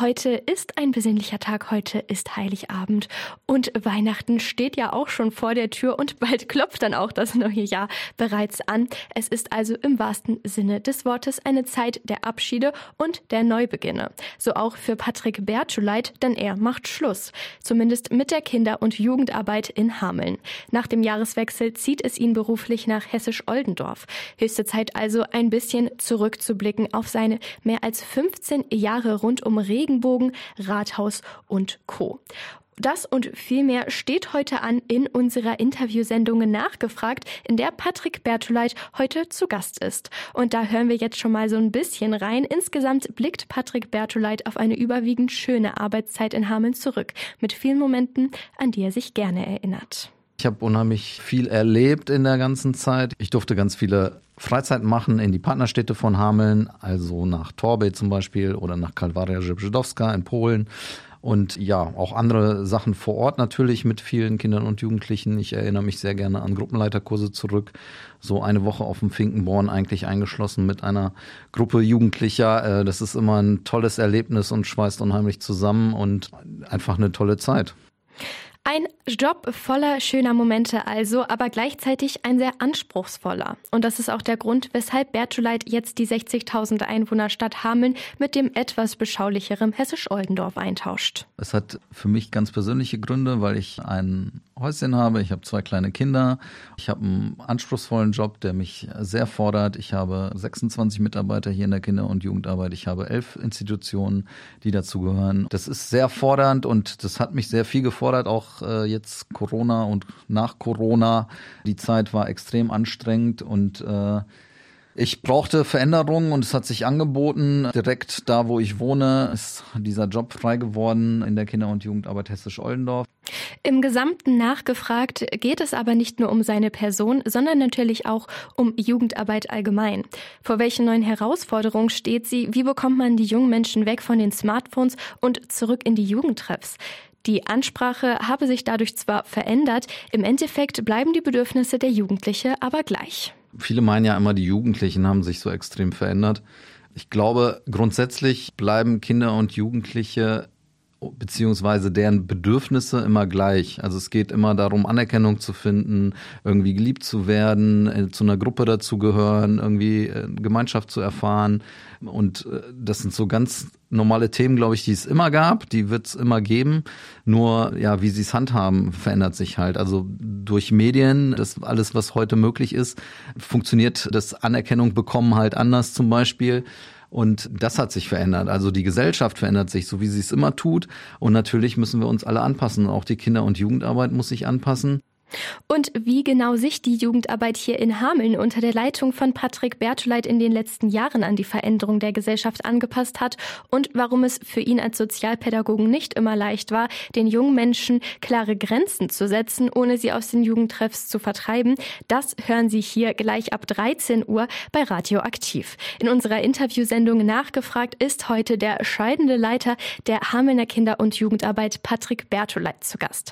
Heute ist ein besinnlicher Tag, heute ist Heiligabend und Weihnachten steht ja auch schon vor der Tür und bald klopft dann auch das neue Jahr bereits an. Es ist also im wahrsten Sinne des Wortes eine Zeit der Abschiede und der Neubeginne. So auch für Patrick Bertschuleit, denn er macht Schluss. Zumindest mit der Kinder- und Jugendarbeit in Hameln. Nach dem Jahreswechsel zieht es ihn beruflich nach Hessisch-Oldendorf. Höchste Zeit also ein bisschen zurückzublicken auf seine mehr als 15 Jahre rund um Regen Regenbogen, Rathaus und Co. Das und viel mehr steht heute an in unserer Interviewsendung Nachgefragt, in der Patrick Bertoleit heute zu Gast ist. Und da hören wir jetzt schon mal so ein bisschen rein. Insgesamt blickt Patrick Bertoleit auf eine überwiegend schöne Arbeitszeit in Hameln zurück, mit vielen Momenten, an die er sich gerne erinnert. Ich habe unheimlich viel erlebt in der ganzen Zeit. Ich durfte ganz viele Freizeit machen in die Partnerstädte von Hameln, also nach Torbay zum Beispiel oder nach Kalwaria Żebrzydowska in Polen. Und ja, auch andere Sachen vor Ort natürlich mit vielen Kindern und Jugendlichen. Ich erinnere mich sehr gerne an Gruppenleiterkurse zurück. So eine Woche auf dem Finkenborn eigentlich eingeschlossen mit einer Gruppe Jugendlicher. Äh, das ist immer ein tolles Erlebnis und schweißt unheimlich zusammen und einfach eine tolle Zeit. Ein Job voller schöner Momente also, aber gleichzeitig ein sehr anspruchsvoller. Und das ist auch der Grund, weshalb Bertoleit jetzt die 60.000 Einwohner Stadt Hameln mit dem etwas beschaulicheren Hessisch-Oldendorf eintauscht. Es hat für mich ganz persönliche Gründe, weil ich ein Häuschen habe, ich habe zwei kleine Kinder, ich habe einen anspruchsvollen Job, der mich sehr fordert. Ich habe 26 Mitarbeiter hier in der Kinder- und Jugendarbeit, ich habe elf Institutionen, die dazu gehören. Das ist sehr fordernd und das hat mich sehr viel gefordert, auch äh, jetzt Corona und nach Corona. Die Zeit war extrem anstrengend und äh, ich brauchte Veränderungen und es hat sich angeboten. Direkt da, wo ich wohne, ist dieser Job frei geworden in der Kinder- und Jugendarbeit Hessisch-Oldendorf. Im Gesamten nachgefragt geht es aber nicht nur um seine Person, sondern natürlich auch um Jugendarbeit allgemein. Vor welchen neuen Herausforderungen steht sie? Wie bekommt man die jungen Menschen weg von den Smartphones und zurück in die Jugendtreffs? Die Ansprache habe sich dadurch zwar verändert, im Endeffekt bleiben die Bedürfnisse der Jugendliche aber gleich. Viele meinen ja immer, die Jugendlichen haben sich so extrem verändert. Ich glaube, grundsätzlich bleiben Kinder und Jugendliche beziehungsweise deren Bedürfnisse immer gleich. Also es geht immer darum, Anerkennung zu finden, irgendwie geliebt zu werden, äh, zu einer Gruppe dazugehören, irgendwie äh, Gemeinschaft zu erfahren. Und äh, das sind so ganz normale Themen, glaube ich, die es immer gab, die wird es immer geben. Nur ja, wie sie es handhaben, verändert sich halt. Also durch Medien, das alles, was heute möglich ist, funktioniert das Anerkennung bekommen halt anders zum Beispiel. Und das hat sich verändert. Also die Gesellschaft verändert sich, so wie sie es immer tut. Und natürlich müssen wir uns alle anpassen. Auch die Kinder- und Jugendarbeit muss sich anpassen. Und wie genau sich die Jugendarbeit hier in Hameln unter der Leitung von Patrick Bertoleit in den letzten Jahren an die Veränderung der Gesellschaft angepasst hat und warum es für ihn als Sozialpädagogen nicht immer leicht war, den jungen Menschen klare Grenzen zu setzen, ohne sie aus den Jugendtreffs zu vertreiben, das hören Sie hier gleich ab 13 Uhr bei Radioaktiv. In unserer Interviewsendung nachgefragt ist heute der scheidende Leiter der Hamelner Kinder- und Jugendarbeit Patrick Bertoleit zu Gast.